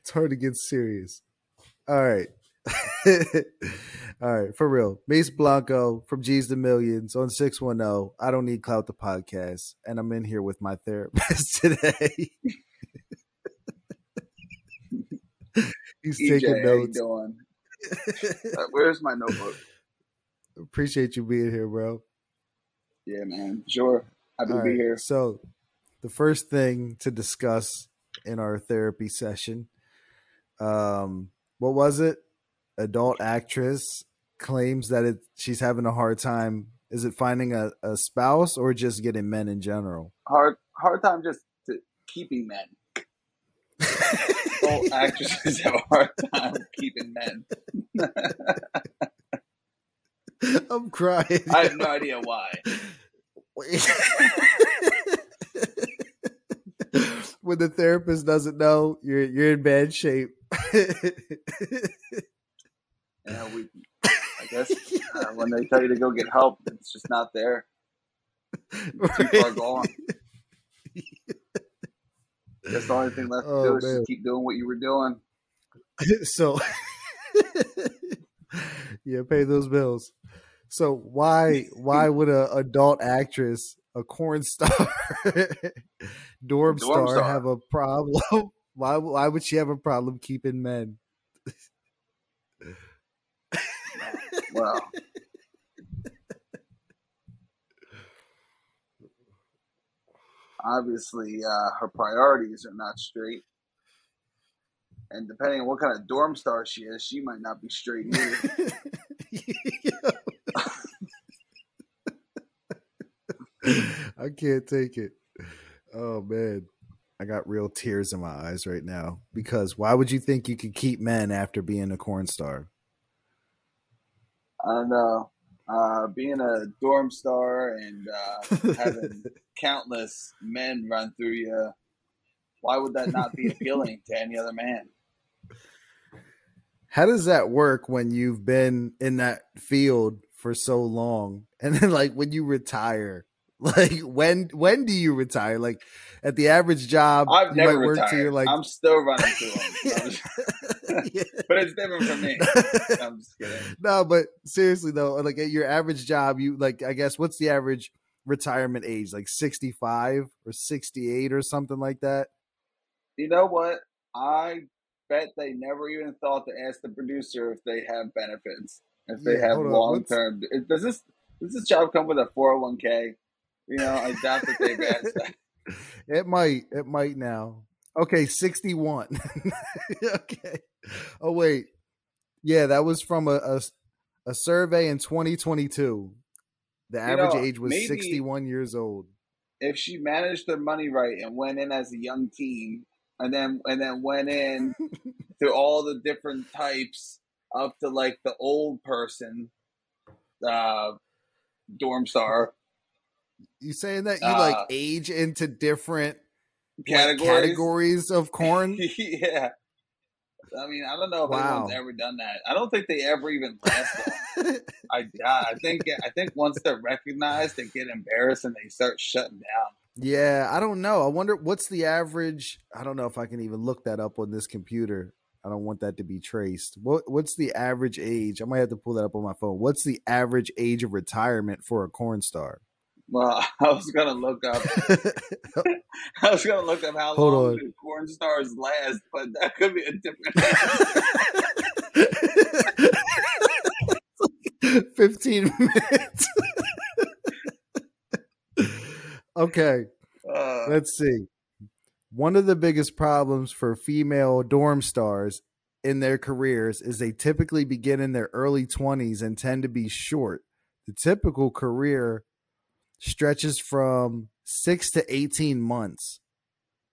it's hard to get serious. All right. All right, for real. Mace Blanco from G's to Millions on 610. I don't need clout the podcast. And I'm in here with my therapist today. He's EJ, taking notes. How you doing? uh, where's my notebook? Appreciate you being here, bro. Yeah, man. Sure. Happy All to be here. So, the first thing to discuss in our therapy session, um, what was it? Adult actress claims that it she's having a hard time. Is it finding a, a spouse or just getting men in general? Hard hard time just to keeping men. Adult actresses have a hard time keeping men. I'm crying. I have no idea why. when the therapist doesn't know, you're you're in bad shape. Yeah, we. I guess uh, when they tell you to go get help, it's just not there. Too far gone. That's the only thing left to Oh, do is man. just keep doing what you were doing. so yeah, pay those bills. So why why would a adult actress, a corn star, dorm, Dorm star, star. have a problem? Why why would she have a problem keeping men? Well, obviously, uh, her priorities are not straight. And depending on what kind of dorm star she is, she might not be straight either. I can't take it. Oh man. I got real tears in my eyes right now because why would you think you could keep men after being a corn star? I don't know. Uh, being a dorm star and uh, having countless men run through you, why would that not be appealing to any other man? How does that work when you've been in that field for so long? And then like when you retire, like when when do you retire? Like at the average job, I've you never might work till retired. like I'm still running through them. Yeah. but it's different from me. I'm just kidding. no, but seriously though, like at your average job, you like I guess what's the average retirement age? Like 65 or 68 or something like that? You know what? I bet they never even thought to ask the producer if they have benefits, if they Yeah, have long term. Does this does this job come with a four hundred one k? You know, I doubt that they've asked that. It might. It might now. Okay, 61. okay. Oh wait. Yeah, that was from a a, a survey in 2022. The You average know, age was 61 years old. If she managed their money right and went in as a young teen, and then and then went in to all the different types up to like the old person, uh, dorm star You saying that you Uh, like age into different like, categories. categories of corn? yeah. I mean, I don't know if Wow. anyone's ever done that. I don't think they ever even last long. I, I think I think once they're recognized, they get embarrassed and they start shutting down. yeah, I don't know. I wonder what's the average. I don't know if I can even look that up on this computer. I don't want that to be traced. What what's the average age? I might have to pull that up on my phone. What's the average age of retirement for a corn star? Well, I was gonna look up. I was gonna look up how Hold long on. corn stars last, but that could be a different. 15 minutes. okay, uh, let's see. One of the biggest problems for female dorm stars in their careers is they typically begin in their early 20s and tend to be short. The typical career stretches from 6 to 18 months.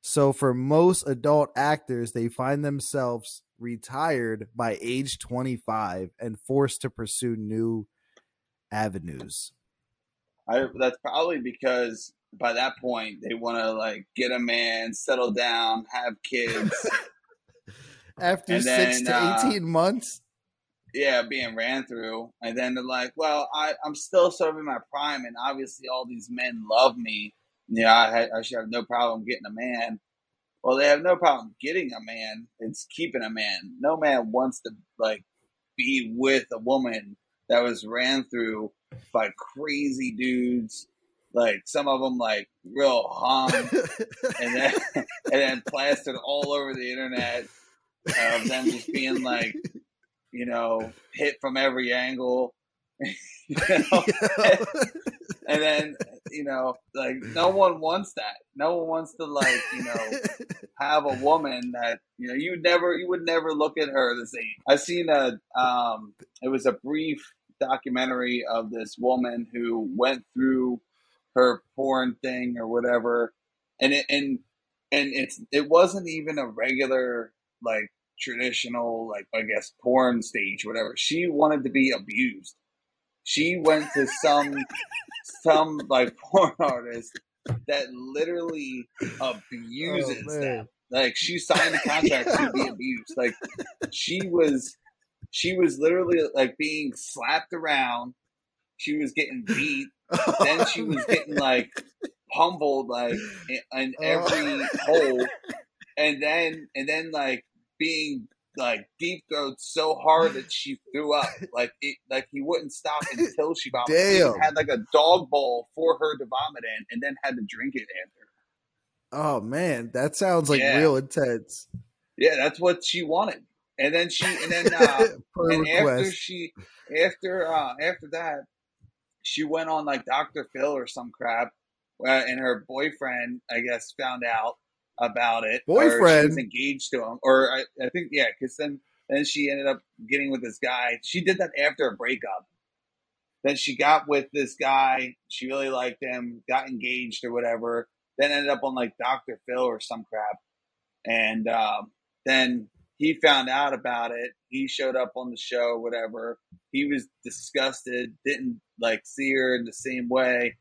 So for most adult actors, they find themselves retired by age 25 and forced to pursue new avenues. I, that's probably because by that point they want to like get a man, settle down, have kids. After And 6 then, to uh, 18 months, yeah, being ran through, and then they're like, "Well, I, I'm still serving my prime, and obviously all these men love me. Yeah, I, I should have no problem getting a man." Well, they have no problem getting a man. It's keeping a man. No man wants to like be with a woman that was ran through by crazy dudes. Like some of them, like real hung, and then and then plastered all over the internet of them just being like, you know, hit from every angle. you know? and then you know, like no one wants that. No one wants to like you know have a woman that you know you would never you would never look at her the same. I seen a um, it was a brief documentary of this woman who went through her porn thing or whatever, and it and and it's it wasn't even a regular like traditional like I guess porn stage whatever. She wanted to be abused. She went to some some like porn artist that literally abuses oh, them. Like she signed a contract to be abused. Like she was she was literally like being slapped around. She was getting beat. then she was getting like pummeled like in, in oh. every hole. And then and then like being like deep throat so hard that she threw up. Like it, like he wouldn't stop until she vomited. Damn. Had like a dog bowl for her to vomit in, and then had to drink it after. Oh man, that sounds like yeah. real intense. Yeah, that's what she wanted. And then she, and then, uh, and request. after she, after, uh, after that, she went on like Dr. Phil or some crap, uh, and her boyfriend, I guess, found out about it. Boyfriend was engaged to him, or I, I think yeah, because then then she ended up getting with this guy. She did that after a breakup. Then she got with this guy. She really liked him. Got engaged or whatever. Then ended up on like Dr. Phil or some crap. And um, then he found out about it. He showed up on the show, whatever. He was disgusted. Didn't like see her in the same way.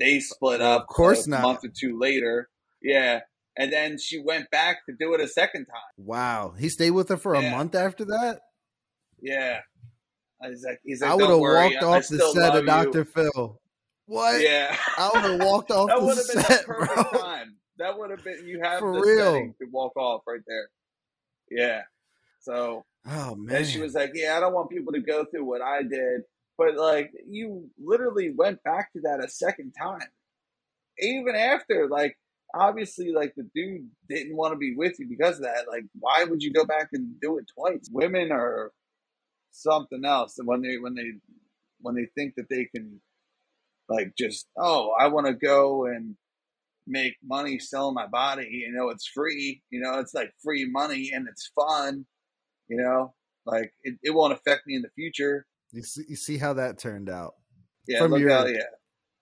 They split up. Of course a not. month or two later. Yeah and then she went back to do it a second time. Wow, he stayed with her for yeah. a month after that. Yeah, he's like, he's like, I would have walked off the set of Doctor Phil. What? Yeah, I would have walked off the set. that the set, been the perfect bro. time. That would have been you have for real to walk off right there. Yeah. So, oh man, and she was like, "Yeah, I don't want people to go through what I did." But like, you literally went back to that a second time, even after like obviously like the dude didn't want to be with you because of that. Like, why would you go back and do it twice? Women are something else. And when they when they when they think that they can like just oh I want to go and make money selling my body. You know, it's free. You know, it's like free money and it's fun. You know, like it, it won't affect me in the future. You see, you see how that turned out. Yeah, from your out, yeah.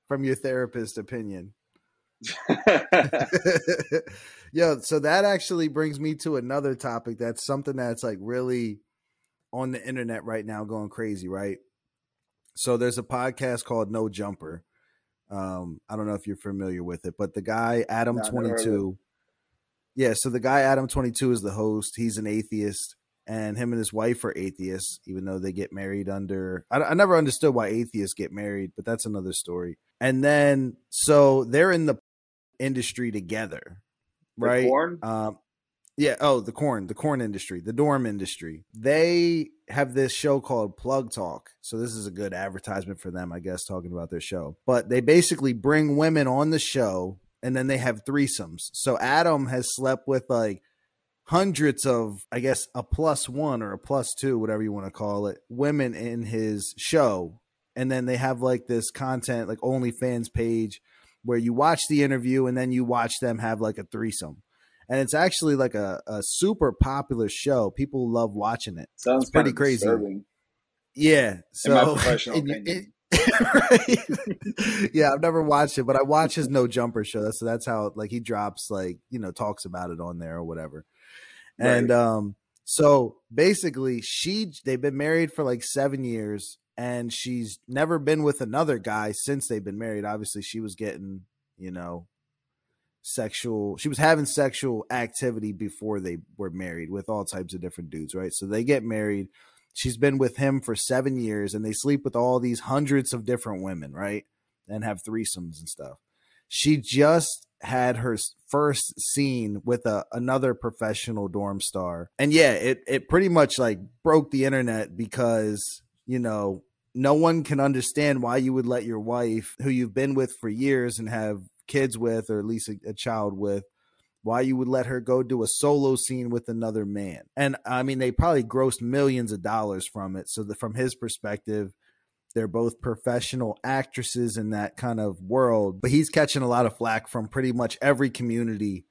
from your therapist opinion. yeah, so that actually brings me to another topic that's something that's like really on the internet right now going crazy, right? So there's a podcast called No Jumper. Um, I don't know if you're familiar with it, but the guy Adam Twenty Two, yeah. So the guy Adam22 is the host. He's an atheist, and him and his wife are atheists, even though they get married under. I, I never understood why atheists get married, but that's another story. And then so they're in the industry together, the right? Corn? Um, yeah. Oh, the corn, the corn industry, the dorm industry. They have this show called Plug Talk. So this is a good advertisement for them, I guess, talking about their show. But they basically bring women on the show and then they have threesomes. So Adam has slept with like hundreds of, I guess, a plus one or a plus two, whatever you want to call it, women in his show. And then they have like this content, like OnlyFans page where you watch the interview and then you watch them have like a threesome. And it's actually like a, a super popular show. People love watching it. Sounds it's pretty crazy. Disturbing. Yeah. So, In my professional opinion. Yeah, I've never watched it, but I watch his No Jumper show. So that's how like he drops like you know talks about it on there or whatever. And um, so basically, she they've been married for like seven years, and she's never been with another guy since they've been married. Obviously, she was getting, you know, sexual she was having sexual activity before they were married with all types of different dudes, right? So they get married. She's been with him for 7 years and they sleep with all these hundreds of different women, right? And have threesomes and stuff. She just had her first scene with a another professional dorm star. And yeah, it it pretty much like broke the internet because, you know, no one can understand why you would let your wife who you've been with for years and have kids with or at least a, a child with why you would let her go do a solo scene with another man. And I mean, they probably grossed millions of dollars from it. So, from his perspective, they're both professional actresses in that kind of world, but he's catching a lot of flack from pretty much every community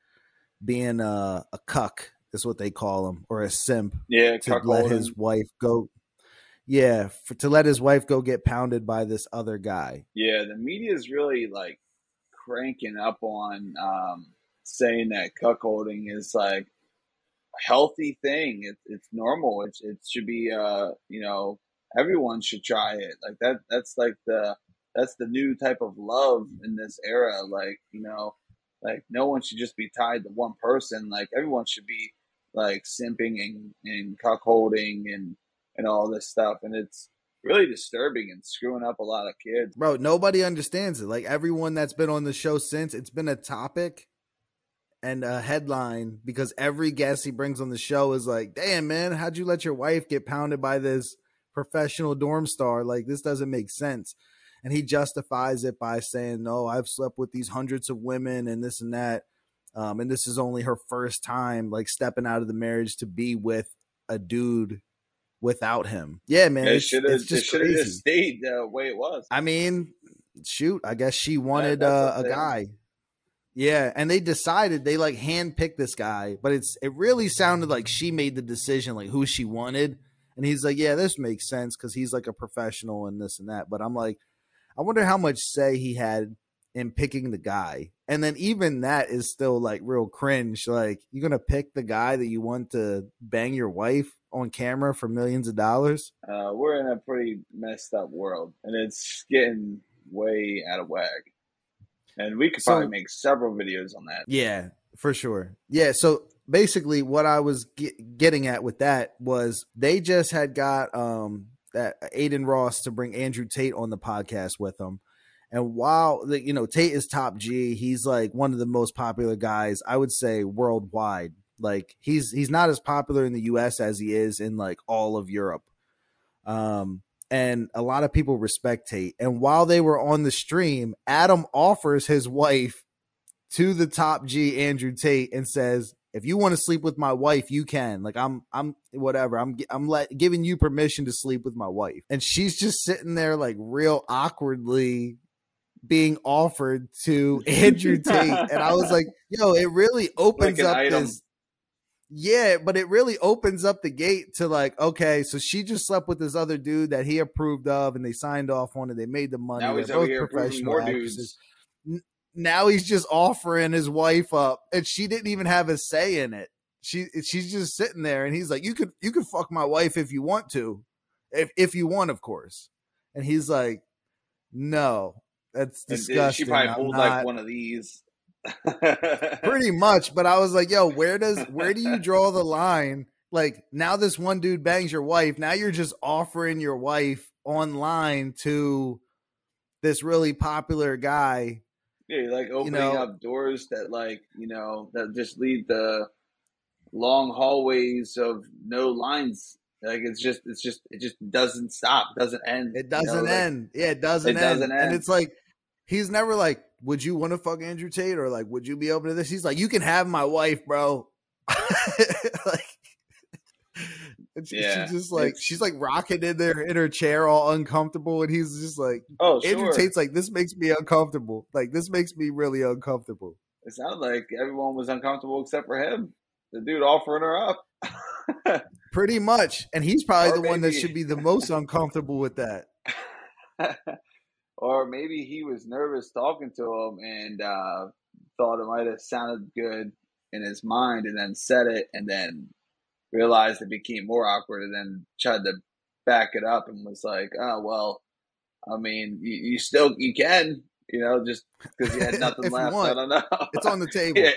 being a, a cuck is what they call him or a simp. Yeah, to let his wife go. Yeah, for, to let his wife go get pounded by this other guy. Yeah, the media is really like cranking up on um, saying that cuckolding is like a healthy thing. It, it's normal. It's, it should be, uh, you know, everyone should try it. Like that, that's like the, that's the new type of love in this era. Like, you know, like no one should just be tied to one person. Like everyone should be like simping and, and cuckolding and, and all this stuff. And it's, really disturbing and screwing up a lot of kids. Bro, nobody understands it. Like everyone that's been on the show since, it's been a topic and a headline because every guest he brings on the show is like, "Damn, man, how'd you let your wife get pounded by this professional dorm star? Like this doesn't make sense." And he justifies it by saying, "No, I've slept with these hundreds of women and this and that." Um, and this is only her first time like stepping out of the marriage to be with a dude without him. Yeah, man. It should have just, just stayed the way it was. I mean, shoot, I guess she wanted uh, a guy. Yeah, and they decided they like handpicked this guy, but it's it really sounded like she made the decision, like who she wanted. And he's like, Yeah, this makes sense because he's like a professional and this and that. But I'm like, I wonder how much say he had in picking the guy. And then even that is still like real cringe. Like, you're gonna pick the guy that you want to bang your wife on camera for millions of dollars? Uh, we're in a pretty messed up world, and it's getting way out of whack. And we could probably so, make several videos on that. Yeah, for sure. Yeah. So basically, what I was get, getting at with that was they just had got um that Adin Ross to bring Andrew Tate on the podcast with them. And while the, you know Tate is top G, he's like one of the most popular guys I would say worldwide like he's he's not as popular in the US as he is in like all of Europe. Um and a lot of people respect Tate. And while they were on the stream, Adam offers his wife to the top G Andrew Tate and says, "If you want to sleep with my wife, you can. Like I'm I'm whatever. I'm I'm let, giving you permission to sleep with my wife." And she's just sitting there like real awkwardly being offered to Andrew Tate. and I was like, "Yo, it really opens like up item. this yeah, but it really opens up the gate to like, okay, so she just slept with this other dude that he approved of, and they signed off on it. They made the money. Now he's both professional actresses. Now he's just offering his wife up, and she didn't even have a say in it. She she's just sitting there, and he's like, "You could you could fuck my wife if you want to, if if you want, of course." And he's like, "No, that's uh, disgusting." she probably pulled like one of these Pretty much, but I was like, yo, where does where do you draw the line? Like now this one dude bangs your wife, now you're just offering your wife online to this really popular guy. Yeah, like opening you know, up doors that like, you know, that just lead the long hallways of no lines like it's just it's just it just doesn't stop doesn't end it doesn't you know, end like, yeah it doesn't, it end. doesn't end and it's like he's never like would you want to fuck Andrew Tate or like would you be open to this? He's like, you can have my wife, bro. like she, yeah, she's just like she's like rocking in there in her chair all uncomfortable and he's just like oh Andrew sure. Tate's like this makes me uncomfortable like this makes me really uncomfortable it sounded like everyone was uncomfortable except for him the dude offering her up pretty much and he's probably or the maybe. one that should be the most uncomfortable with that or maybe he was nervous talking to him and uh, thought it might have sounded good in his mind and then said it and then realized it became more awkward and then tried to back it up and was like, oh, well, I mean, you, you still, you can, you know, just because you had nothing left. Want, I don't know. it's on the table. yeah,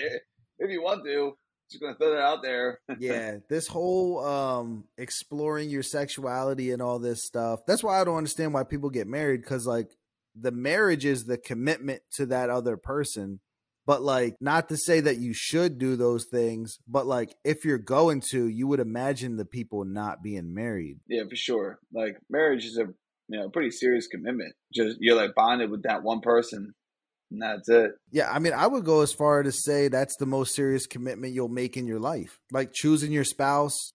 if you want to, just gonna throw it out there. yeah, this whole um exploring your sexuality and all this stuff. That's why I don't understand why people get married because like the marriage is the commitment to that other person But like, not to say that you should do those things, but like, if you're going to, you would imagine the people not being married. Yeah, for sure. Like marriage is a you know pretty serious commitment. Just you're like bonded with that one person, and that's it. Yeah, I mean, I would go as far to say that's the most serious commitment you'll make in your life. Like choosing your spouse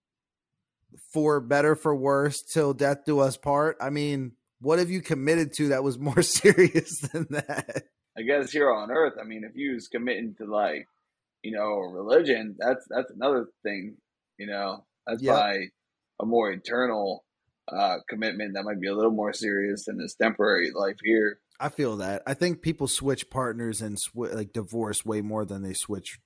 for better for worse till death do us part. I mean, what have you committed to that was more serious than that? I guess here on earth, I mean, if you was committing to like, you know, religion, that's that's another thing. You know, that's Yep. by a more eternal uh, commitment that might be a little more serious than this temporary life here. I feel that. I think people switch partners and sw- like divorce way more than they switch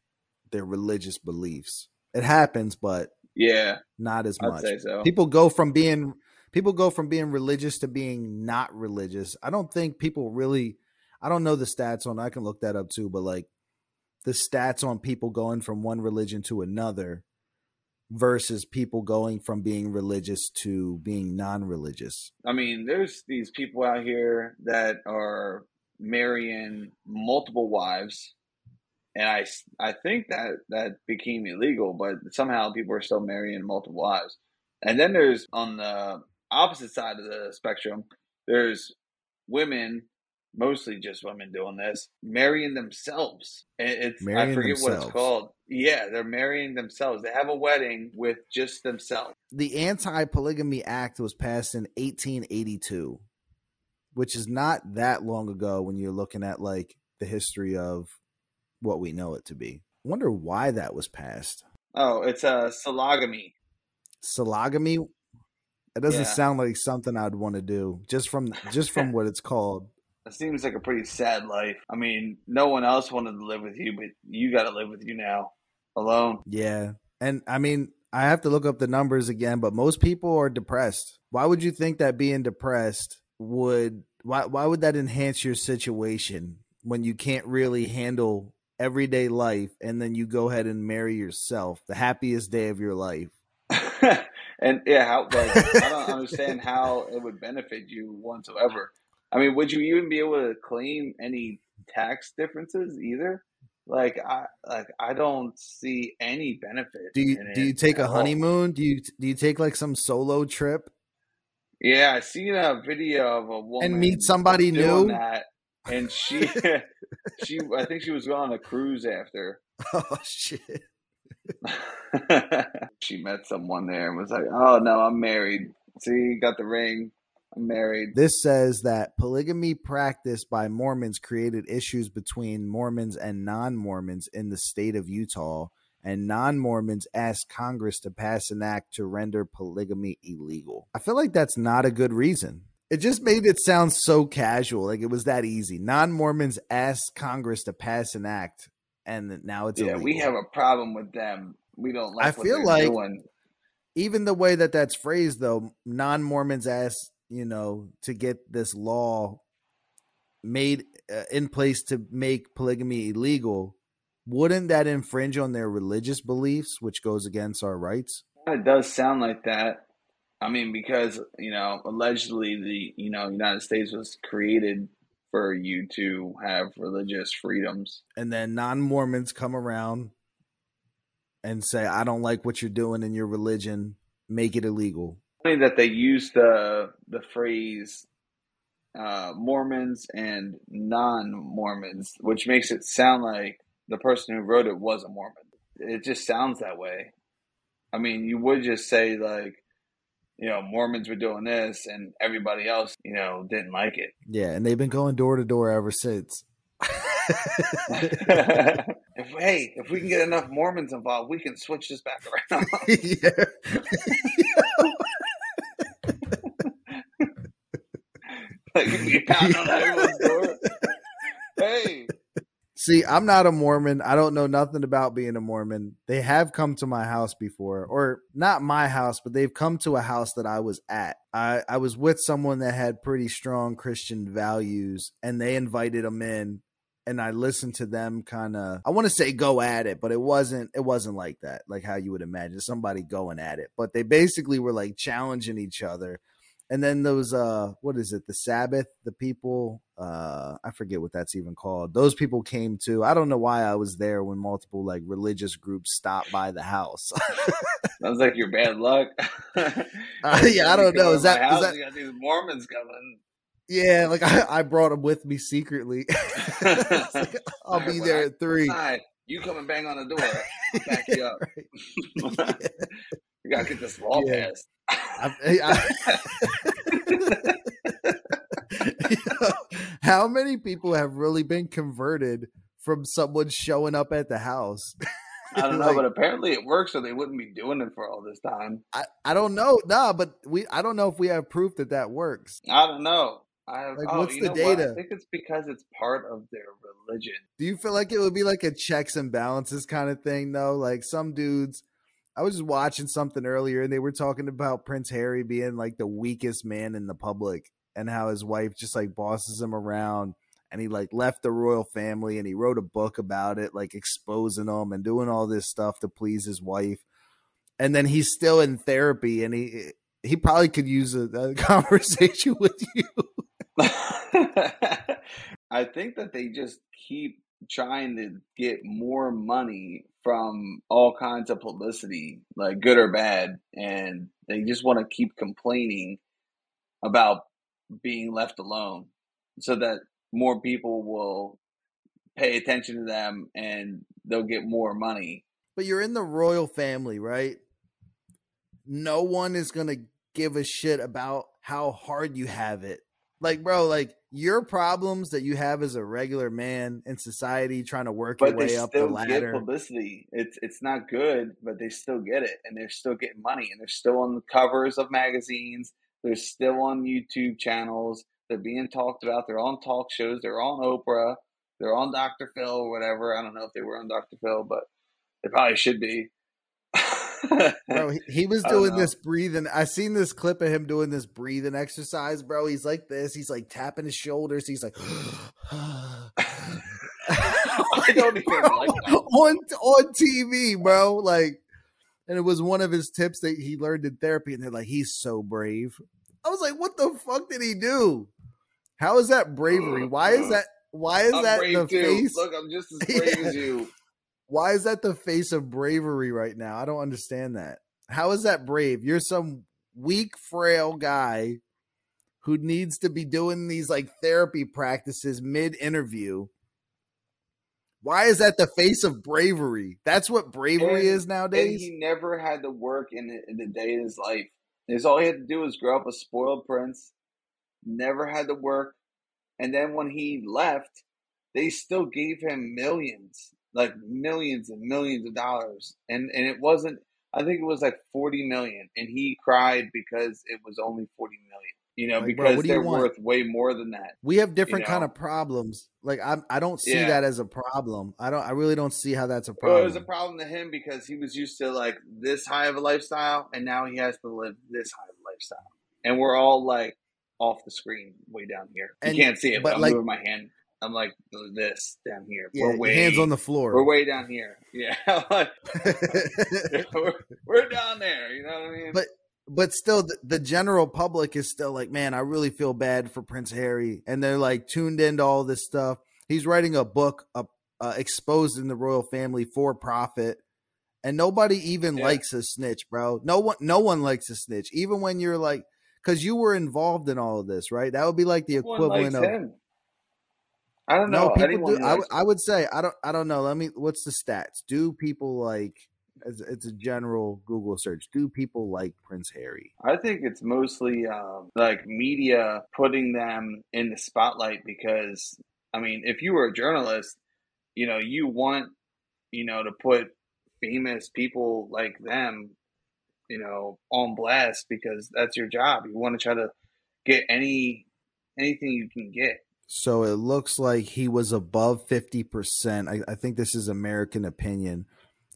their religious beliefs. It happens, but Yeah, not as I'd much. so. People go from being people go from being religious to being not religious. I don't think people really I don't know the stats on I can look that up too, but like the stats on people going from one religion to another versus people going from being religious to being non-religious. I mean, there's these people out here that are marrying multiple wives, and I, I think that that became illegal, but somehow people are still marrying multiple wives. And then there's on the opposite side of the spectrum, there's women, mostly just women doing this, marrying themselves. It's I Marrying forget what it's called. Yeah, they're marrying themselves. They have a wedding with just themselves. the anti-polygamy act was passed in 1882 which is not that long ago when you're looking at like the history of what we know it to be I wonder why that was passed Oh, it's a sologamy. sologamy it doesn't Yeah. sound like something i'd want to do just from just from what it's called It seems like a pretty sad life. I mean, no one else wanted to live with you, but you got to live with you now alone. yeah and i mean i have to look up the numbers again but most people are depressed why would you think that being depressed would why why would that enhance your situation when you can't really handle everyday life and then you go ahead and marry yourself the happiest day of your life and yeah, how like I don't understand how it would benefit you whatsoever. I mean, would you even be able to claim any tax differences either? Like I like I don't see any benefit. do you do you take a at all. honeymoon do you do you take like some solo trip Yeah, I seen a video of a woman and meet somebody new that, and she she I think she was going on a cruise after. oh shit she met someone there and was like, "Oh no, I'm married. See, got the ring. I'm married." This says that polygamy practiced by Mormons created issues between Mormons and non Mormons in the state of Utah, and non Mormons asked Congress to pass an act to render polygamy illegal. I feel like that's not a good reason. It just made it sound so casual, like it was that easy. Non Mormons asked Congress to pass an act, and now it's Yeah, illegal. we have a problem with them. We don't like. I feel like- doing. even the way that that's phrased though non-mormons ask you know to get this law made uh, in place to make polygamy illegal wouldn't that infringe on their religious beliefs which goes against our rights It does sound like that. I mean, because you know, allegedly the you know United States was created for you to have religious freedoms. and then non-mormons come around and say i don't like what you're doing in your religion make it illegal Funny that they use the the phrase uh, Mormons and non-Mormons, which makes it sound like the person who wrote it was a Mormon. It just sounds that way. I mean, you would just say like, you know, Mormons were doing this, and everybody else, you know, didn't like it. yeah and they've been going door to door ever since if hey, if we can get enough Mormons involved, we can switch this back around. yeah. like you pound on everyone's door. Hey, See, I'm not a Mormon. I don't know nothing about being a Mormon. They have come to my house before, or not my house, but they've come to a house that I was at. I, I was with someone that had pretty strong Christian values, and they invited them in, and I listened to them kind of. I want to say go at it, but it wasn't. It wasn't like that, like how you would imagine somebody going at it. But they basically were like challenging each other, and then those uh what is it? The sabbath the people uh i forget what that's even called. Those people came too. I don't know why i was there when multiple like religious groups stopped by the house. Sounds like your bad luck. uh, yeah i don't know. is that, is that you got these mormons coming. Yeah like i, I brought them with me secretly. Like, i'll be there at three. Hi, you come and bang on the door back you up you gotta get this law Yeah. passed I- I- How many people have really been converted from someone showing up at the house? I don't know, Like- but apparently it works, so they wouldn't be doing it for all this time. I, I don't know. Nah, but we I don't know if we have proof that that works. I don't know. I have, Like, oh, what's the know what? data? I think it's because it's part of their religion. Do you feel like it would be like a checks and balances kind of thing though? Like some dudes I was just watching something earlier and they were talking about Prince Harry being like the weakest man in the public and how his wife just like bosses him around and he like left the royal family and he wrote a book about it like exposing them and doing all this stuff to please his wife. And then he's still in therapy and he he probably could use a, a conversation with you. I think that they just keep trying to get more money from all kinds of publicity, like good or bad, and they just want to keep complaining about being left alone so that more people will pay attention to them and they'll get more money. but you're in the royal family, right? No one is gonna give a shit about how hard you have it. Like, bro, like your problems that you have as a regular man in society trying to work your But they way up the still get ladder. publicity. It's it's not good, but they still get it, and they're still getting money, and they're still on the covers of magazines. They're still on YouTube channels. They're being talked about. They're on talk shows. They're on Oprah. They're on Dr. Phil or whatever. I don't know if they were on Dr. Phil, but they probably should be. Bro, he, he was doing this breathing. I seen this clip of him doing this breathing exercise, bro. He's like this. He's like tapping his shoulders. He's like, I don't even Bro, like that. on on TV, bro. Like, and it was one of his tips that he learned in therapy. And they're like, he's so brave. I was like, what the fuck did he do? How is that bravery? Why is that? Why is I'm that brave the too. face? Look, I'm just as brave as you. Why is that the face of bravery right now? I don't understand that. How is that brave? You're some weak, frail guy who needs to be doing these like therapy practices mid interview. Why is that the face of bravery? That's what bravery And- is And nowadays. he never had to work in the, in a day in his life. His all he had to do was grow up a spoiled prince. Never had to work, and then when he left, they still gave him millions, like millions and millions of dollars, and and it wasn't. I think it was like forty million, and he cried because it was only forty million. You know, Like, because you they're worth way more than that. we have different kind know? of problems. Like I, I don't see Yeah. that as a problem. I don't. I really don't see how that's a Well, problem. it was a problem to him because he was used to like this high of a lifestyle, and now he has to live this high of a lifestyle. And we're all like off the screen, way down here. And- you can't see it, but, but, I'm like- moving my hand. I'm like this down here. yeah, we're way hands on the floor. We're way down here. Yeah, like, we're, we're down there. You know what I mean? But- but still the, the general public is still like man i really feel bad for prince harry and they're like tuned into all this stuff he's writing a book uh, uh, exposing the royal family for profit and nobody even Yeah. likes a snitch bro no one no one likes a snitch even when you're like because you were involved in all of this right that would be like the equivalent of him. I don't know. no people do I, w- I would say i don't i don't know let me what's the stats do people like it's, it's a general google search do people like prince harry I think it's mostly um, like media putting them in the spotlight because, I mean, if you were a journalist, you know, you want, you know, to put famous people like them, you know, on blast because that's your job. You want to try to get any anything you can get. So it looks like he was above 50%. I, I think this is American opinion.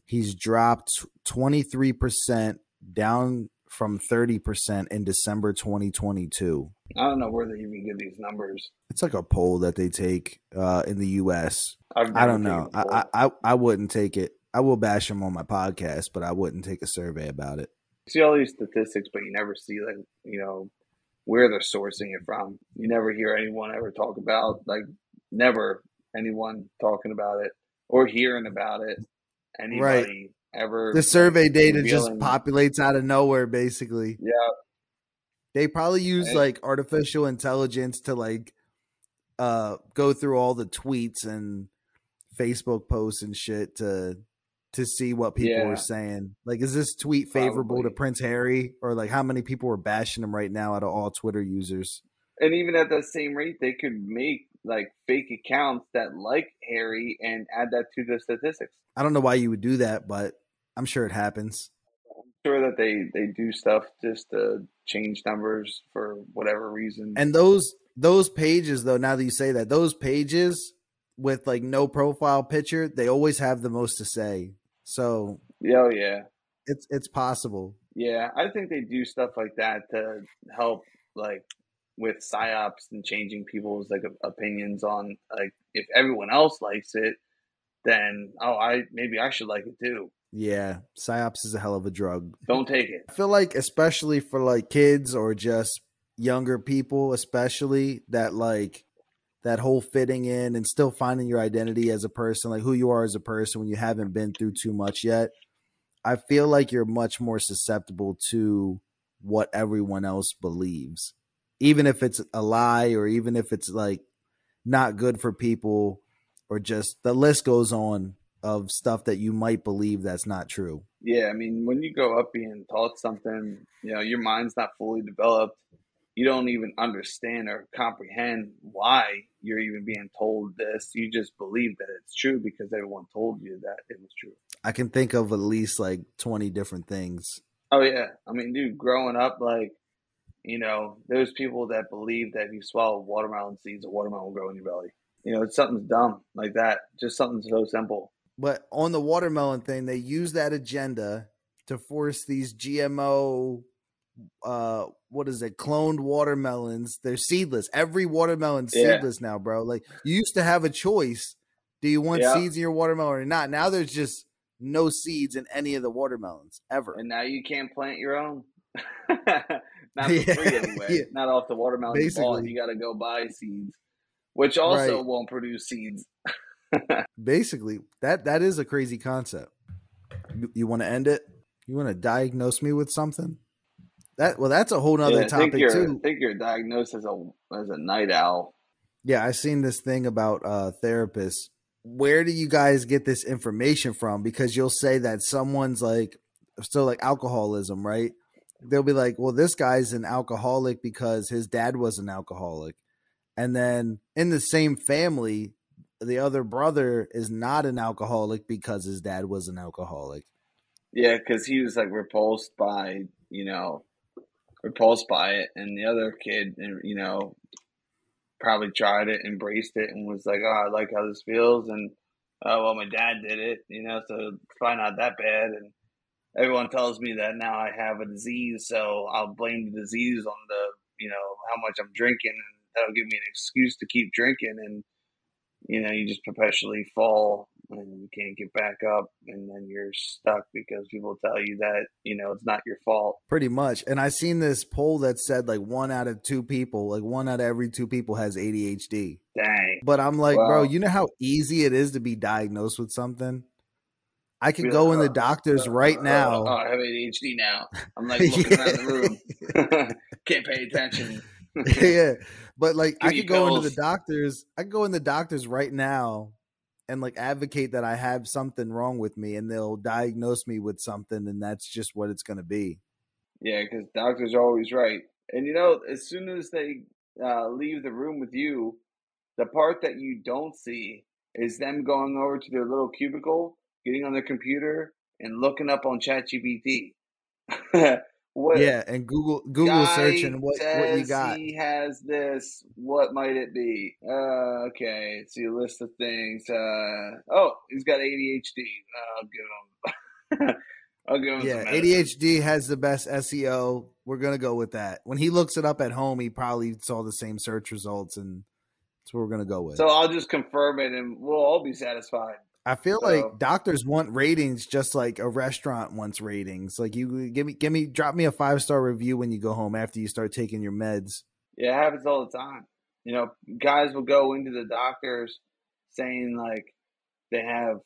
He's dropped 23% down from 30% in December 2022. I don't know where they even get these numbers. It's like a poll that they take uh, in the US. I don't know. I. I, I, I wouldn't take it. I will bash him on my podcast, but I wouldn't take a survey about it. see all these statistics, but you never see like you know where they're sourcing it from. You never hear anyone ever talk about like never anyone talking about it or hearing about it. Anybody right. ever? The survey data just populates out of nowhere, basically. Yeah. They probably use and, like artificial intelligence to like uh go through all the tweets and Facebook posts and shit to to see what people yeah. are saying. Like, is this tweet favorable Probably. to Prince Harry, or like how many people are bashing him right now out of all Twitter users? And even at that same rate, they could make like fake accounts that like Harry and add that to the statistics. I don't know why you would do that, but I'm sure it happens. I'm sure that they they do stuff just to change numbers for whatever reason. And those those pages, though, now that you say that, those pages with like no profile picture, they always have the most to say. So oh yeah, it's it's possible. Yeah, I think they do stuff like that to help like with psyops and changing people's like opinions on like if everyone else likes it, then oh I maybe I should like it too. Yeah, psyops is a hell of a drug. Don't take it. I feel like especially for like kids or just younger people, especially that like that whole fitting in and still finding your identity as a person, like who you are as a person when you haven't been through too much yet. I feel like you're much more susceptible to what everyone else believes, even if it's a lie or even if it's like not good for people or just the list goes on of stuff that you might believe that's not true. Yeah, I mean, when you grow up being taught something, you know, your mind's not fully developed you don't even understand or comprehend why you're even being told this. You just believe that it's true because everyone told you that it was true. I can think of at least like 20 different things. Oh, yeah. I mean, dude, growing up, like, you know, there's people that believe that if you swallow watermelon seeds, a watermelon will grow in your belly. You know, it's something dumb like that. Just something so simple. But on the watermelon thing, they use that agenda to force these GMO uh what is it cloned watermelons they're seedless every watermelon yeah. seedless now bro like you used to have a choice do you want yeah. seeds in your watermelon or not now there's just no seeds in any of the watermelons ever and now you can't plant your own not yeah. free anyway not off the watermelon Basically. you got to go buy seeds which also right. won't produce seeds Basically, that that is a crazy concept. You, you want to end it? You want to diagnose me with something? That well, that's a whole nother yeah, topic too. I think you're diagnosed as a as a night owl. Yeah, I've seen this thing about uh therapists. Where do you guys get this information from? Because you'll say that someone's like still like alcoholism, right? They'll be like, "Well, this guy's an alcoholic because his dad was an alcoholic," and then in the same family, the other brother is not an alcoholic because his dad was an alcoholic. Yeah, because he was like repulsed by you know repulsed by it, and the other kid, you know, probably tried it, embraced it, and was like, "Oh, I like how this feels," and oh well, my dad did it, you know, so it's probably not that bad, and everyone tells me that now I have a disease, so I'll blame the disease on the, you know, how much I'm drinking, and that'll give me an excuse to keep drinking, and you know, you just perpetually fall and you can't get back up and then you're stuck because people tell you that you know it's not your fault pretty much and i seen this poll that said like one out of two people like one out of every two people has adhd dang but i'm like well, bro you know how easy it is to be diagnosed with something I could go in the doctors uh, right now. Uh, oh, I have ADHD now. I'm like looking yeah. around the room. Can't pay attention. yeah, but like Give I could go into the doctors. I could go in the doctors right now and like advocate that I have something wrong with me and they'll diagnose me with something and that's just what it's going to be. Yeah, because doctors are always right. And you know, as soon as they uh, leave the room with you, the part that you don't see is them going over to their little cubicle, getting on their computer, and looking up on ChatGPT. What yeah, and Google Google searching what what you got. He has this. What might it be? Uh, okay, see a list of things. Uh, oh, he's got ADHD. I'll give him. I'll give him. Yeah, ADHD has the best SEO. We're gonna go with that. When he looks it up at home, he probably saw the same search results, and that's what we're gonna go with. So I'll just confirm it, and we'll all be satisfied. I feel so, like doctors want ratings just like a restaurant wants ratings. Like you uh, give me give me drop me a five star review when you go home after you start taking your meds. Yeah, it happens all the time. You know, guys will go into the doctors saying like they have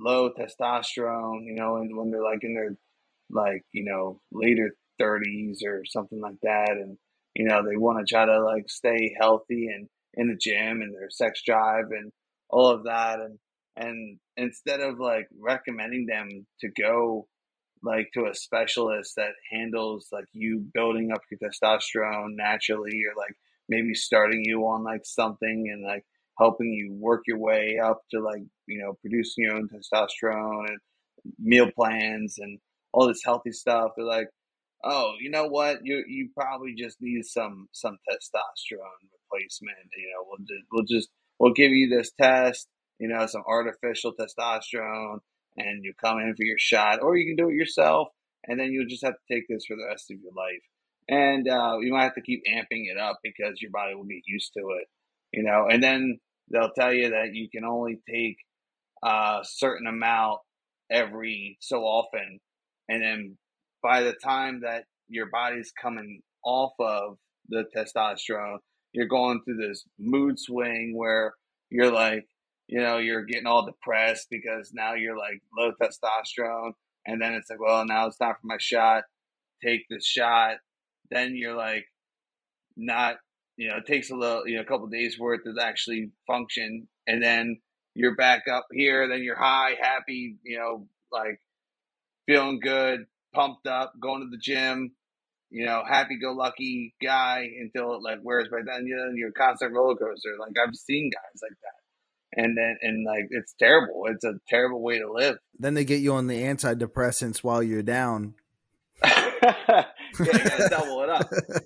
low testosterone, you know, and when they're like in their like, you know, later thirties or something like that and you know, they want to try to like stay healthy and in the gym and their sex drive and all of that and and instead of like recommending them to go like to a specialist that handles like you building up your testosterone naturally or like maybe starting you on like something and like helping you work your way up to like you know producing your own testosterone and meal plans and all this healthy stuff they're like oh you know what? You you probably just need some some testosterone replacement you know we'll just we'll just we'll give you this test you know, some artificial testosterone and you come in for your shot, or you can do it yourself, and then you'll just have to take this for the rest of your life. And uh, you might have to keep amping it up because your body will get used to it, you know. And then they'll tell you that you can only take a certain amount every so often, and then by the time that your body's coming off of the testosterone, you're going through this mood swing where you're like, you know, you're getting all depressed because now you're like low testosterone. And then it's like, well, now it's time for my shot. Take the shot. Then you're like, not, you know, it takes a little, you know, a couple days worth to actually function. And then you're back up here. Then you're high, happy, you know, like feeling good, pumped up, going to the gym, you know, happy go lucky guy until it like wears by then. You know, you're a constant roller coaster. Like I've seen guys like that and then and like it's terrible. It's a terrible way to live. Then they get you on the antidepressants while you're down. yeah, you gotta double it up.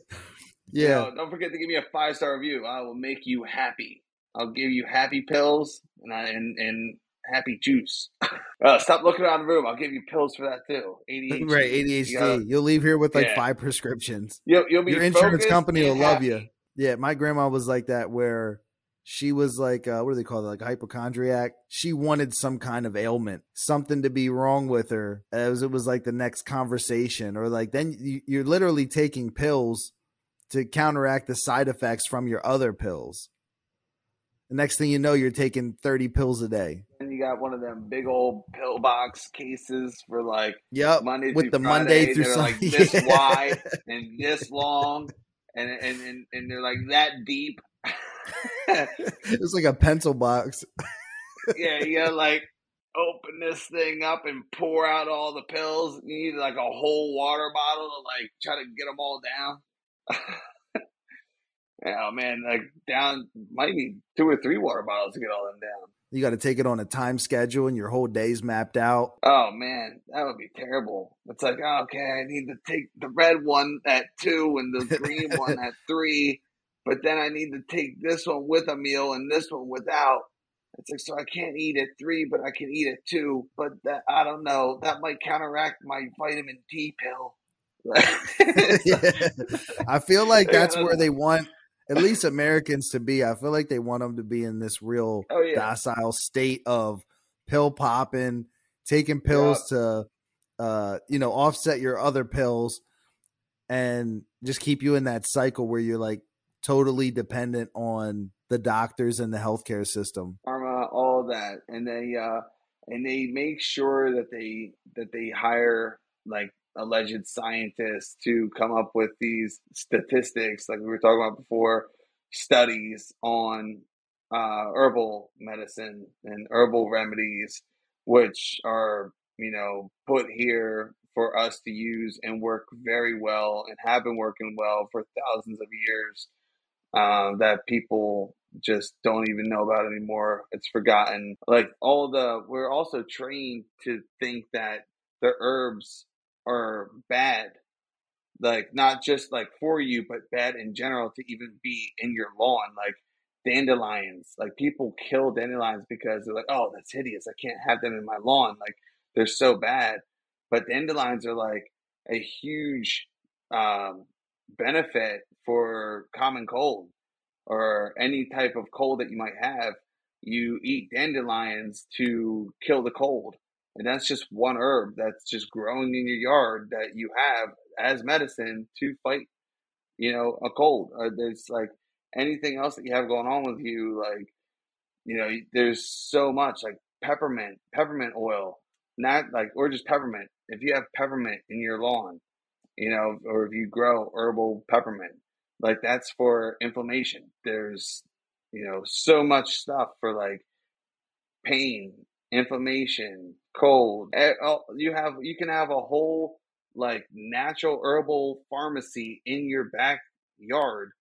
yeah. You know, don't forget to give me a five star review. I will make you happy. I'll give you happy pills and and, and happy juice. uh, stop looking around the room. I'll give you pills for that too. ADHD. Right, ADHD. You You'll leave here with like yeah. five prescriptions. You'll, you'll be Your insurance company will love you. Yeah, my grandma was like that where she was like uh, what do they call it like hypochondriac? She wanted some kind of ailment something to be wrong with her as it was like the next conversation or like then you're literally taking pills to counteract the side effects from your other pills. The next thing you know you're taking 30 pills a day. And you got one of them big old pill box cases for like yep monday with the Friday. monday through they're like this wide and this long and, and and and they're like that deep it's like a pencil box. yeah, you gotta like open this thing up and pour out all the pills. You need like a whole water bottle to like try to get them all down. oh man, like down might need two or three water bottles to get all them down. You got to take it on a time schedule, and your whole day's mapped out. Oh man, that would be terrible. It's like, oh, okay, I need to take the red one at two and the green one at three, but then I need to take this one with a meal and this one without. It's like, so I can't eat at three, but I can eat at two. But that, I don't know. That might counteract my vitamin D pill. yeah. I feel like that's where they want at least Americans to be. I feel like they want them to be in this real oh, yeah. docile state of pill popping, taking pills yeah. to, uh, you know, offset your other pills, and just keep you in that cycle where you're like totally dependent on the doctors and the healthcare system. Pharma, all that, and they uh, and they make sure that they that they hire like alleged scientists to come up with these statistics, like we were talking about before, studies on uh, herbal medicine and herbal remedies, which are you know put here for us to use and work very well and have been working well for thousands of years uh, that people just don't even know about anymore. It's forgotten. Like all the, we're also trained to think that the herbs are bad. Like not just like for you, but bad in general to even be in your lawn. Like dandelions, like people kill dandelions because they're like, oh, that's hideous. I can't have them in my lawn. Like they're so bad. But dandelions are like a huge um, benefit for common cold or any type of cold that you might have. you eat dandelions to kill the cold. And that's just one herb that's just growing in your yard that you have as medicine to fight, you know, a cold. Or there's like anything else that you have going on with you, like, you know, there's so much like peppermint, peppermint oil, not like, or just peppermint. If you have peppermint in your lawn, you know, or if you grow herbal peppermint, like that's for inflammation. There's, you know, so much stuff for like pain, inflammation, cold. You have, you can have a whole like natural herbal pharmacy in your backyard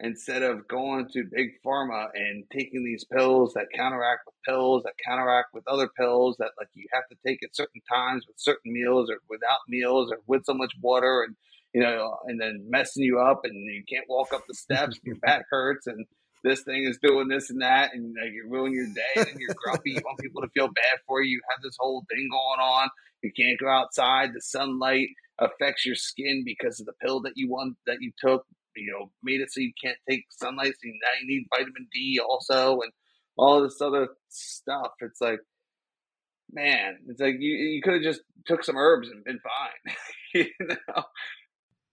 instead of going to big pharma and taking these pills that counteract with pills that counteract with other pills that like you have to take at certain times with certain meals or without meals or with so much water and you know and then messing you up and you can't walk up the steps and your back hurts and this thing is doing this and that and like, you ruin your day and you're grumpy. You want people to feel bad for you. You have this whole thing going on. You can't go outside. The sunlight affects your skin because of the pill that you want that you took you know, made it so you can't take sunlight, so now you need vitamin D also, and all this other stuff. It's like, man, it's like you you could have just took some herbs and been fine, you know.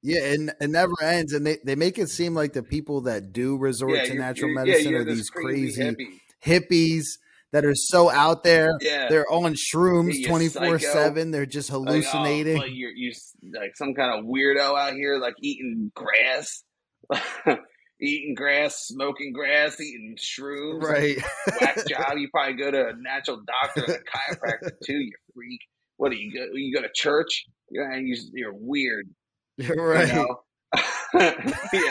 Yeah, and it never ends, and they, they make it seem like the people that do resort yeah, to natural medicine yeah, are these crazy, crazy hippies that are so out there. Yeah, they're on shrooms twenty four seven. They're just hallucinating. Like, oh, like you're you like some kind of weirdo out here, like eating grass. eating grass, smoking grass, eating shrooms, right? Whack job. You probably go to a natural doctor and a chiropractor too. You freak. What do you go? You go to church? You're you're weird. You're right. You know? yeah,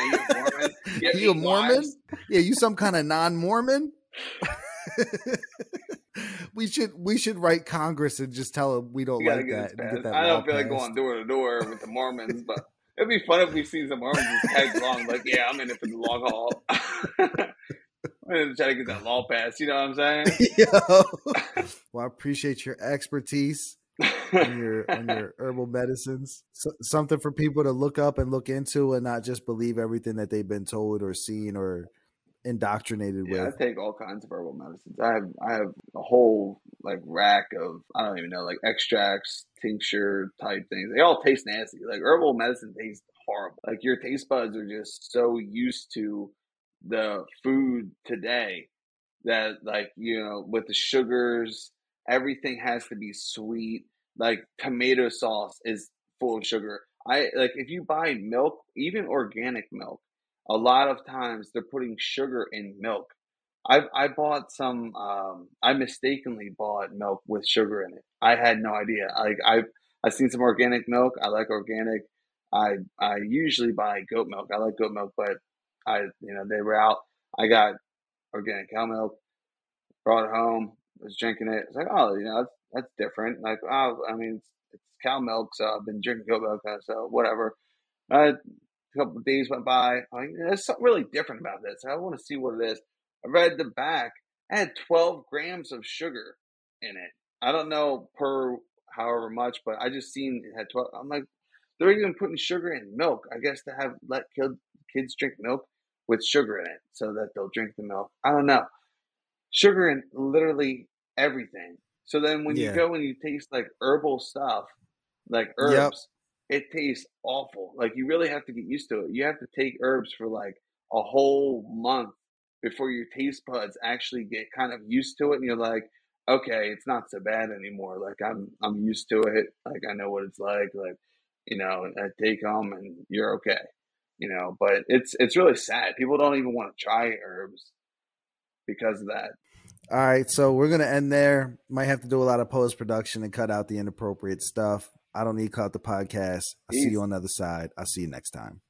you a Mormon. You, you a Mormon? Wives? Yeah, you some kind of non-Mormon. we should we should write Congress and just tell them we don't like that, that. I don't feel like going door to door with the Mormons, but It'd be fun if we see some Mormons just tag along, like, yeah, I'm in it for the long haul. I'm gonna try to get that law pass. You know what I'm saying? Yo. well, I appreciate your expertise on your on your herbal medicines. So, something for people to look up and look into, and not just believe everything that they've been told or seen or indoctrinated yeah, with. I take all kinds of herbal medicines. I have I have a whole like rack of I don't even know like extracts, tincture type things. They all taste nasty. Like herbal medicine tastes horrible. Like your taste buds are just so used to the food today that like you know with the sugars, everything has to be sweet. Like tomato sauce is full of sugar. I like if you buy milk, even organic milk, a lot of times they're putting sugar in milk. I I bought some. Um, I mistakenly bought milk with sugar in it. I had no idea. Like I I've seen some organic milk. I like organic. I I usually buy goat milk. I like goat milk, but I you know they were out. I got organic cow milk. Brought it home. Was drinking it. It's like oh you know that's, that's different. Like oh I mean it's, it's cow milk, so I've been drinking goat milk, so whatever. Uh, a couple of days went by. I'm like, there's something really different about this. I want to see what it is. I read the back. I had 12 grams of sugar in it. I don't know per however much, but I just seen it had 12. I'm like, they're even putting sugar in milk. I guess to have let kids drink milk with sugar in it so that they'll drink the milk. I don't know. Sugar in literally everything. So then when yeah. you go and you taste like herbal stuff, like herbs, it tastes awful. Like you really have to get used to it. You have to take herbs for like a whole month before your taste buds actually get kind of used to it and you're like, okay, it's not so bad anymore. Like I'm I'm used to it. Like I know what it's like. Like, you know, I take them and you're okay. You know, but it's it's really sad. People don't even want to try herbs because of that. All right, so we're gonna end there. Might have to do a lot of post production and cut out the inappropriate stuff. I don't need to cut the podcast. I'll see you on the other side. I'll see you next time.